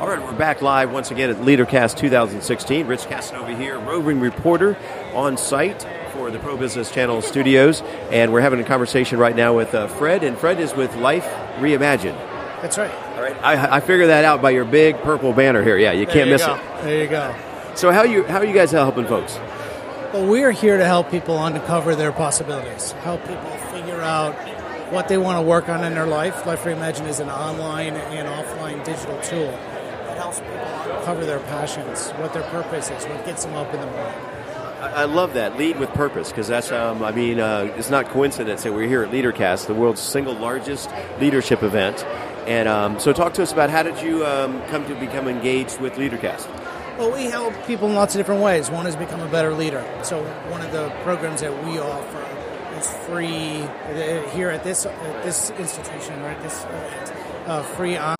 All right, we're back live once again at LeaderCast 2016. Rich Casanova here, roving reporter on site for the Pro Business Channel studios, and we're having a conversation right now with uh, Fred, and Fred is with Life Reimagined. That's right. All right, I, I figured that out by your big purple banner here. Yeah, you There can't you miss go. it. There you go. So how you how are you guys helping folks? Well, we're here to help people uncover their possibilities, help people figure out what they want to work on in their life. Life Reimagine is an online and offline digital tool helps people uncover their passions, what their purpose is, what gets them up in the morning. I, I love that lead with purpose because that's um, I mean uh, it's not coincidence that we're here at LeaderCast, the world's single largest leadership event. And um, so, talk to us about how did you um, come to become engaged with LeaderCast? Well, we help people in lots of different ways. One is become a better leader. So one of the programs that we offer is free uh, here at this at this institution right? this uh, free on.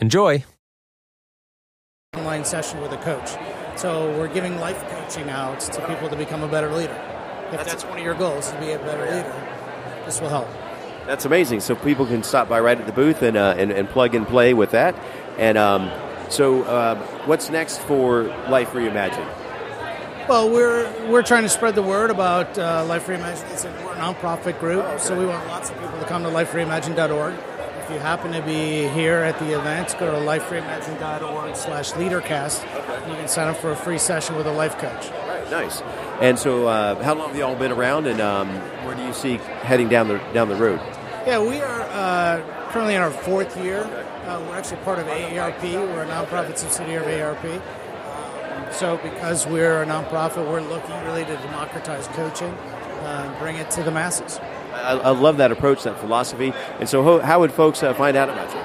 Enjoy! online session with a coach. So we're giving life coaching out to people to become a better leader. If that's, one of your goals to be a better leader, this will help. That's amazing. So people can stop by right at the booth and uh, and, and plug and play with that. And um, so, uh, what's next for Life Reimagined? Well, we're we're trying to spread the word about uh, Life Reimagined. It's a, we're a nonprofit group, so we want lots of people to come to lifereimagine.org. If you happen to be here at the event, go to lifereimagine.org slash leadercast. You can sign up for a free session with a life coach. Right, nice. And so, uh, how long have you all been around, and um, where do you see heading down the down the road? Yeah, we are uh, currently in our fourth year. Uh, we're actually part of AARP. We're a nonprofit subsidiary of AARP. Um, so, because we're a nonprofit, we're looking really to democratize coaching uh, and bring it to the masses. I, I love that approach, that philosophy. And so, how, how would folks uh, find out about you?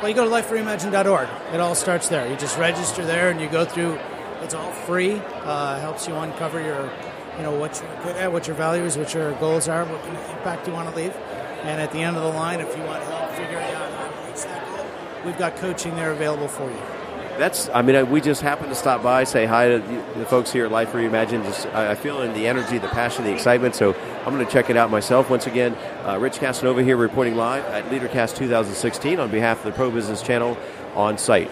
Well, you go to lifereimagine.org. It all starts there. You just register there and you go through. It's all free. Uh, helps you uncover your, you know, what you're good at, what your values, what your goals are, what kind of impact you want to leave. And at the end of the line, if you want help figuring out how to reach that goal, we've got coaching there available for you. That's. I mean, we just happened to stop by, say hi to the- the folks here at Life Reimagined. Just, I I feel in the energy, the passion, the excitement. So I'm going to check it out myself. Once again, uh, Rich Casanova here reporting live at LeaderCast 2016 on behalf of the Pro Business Channel on site.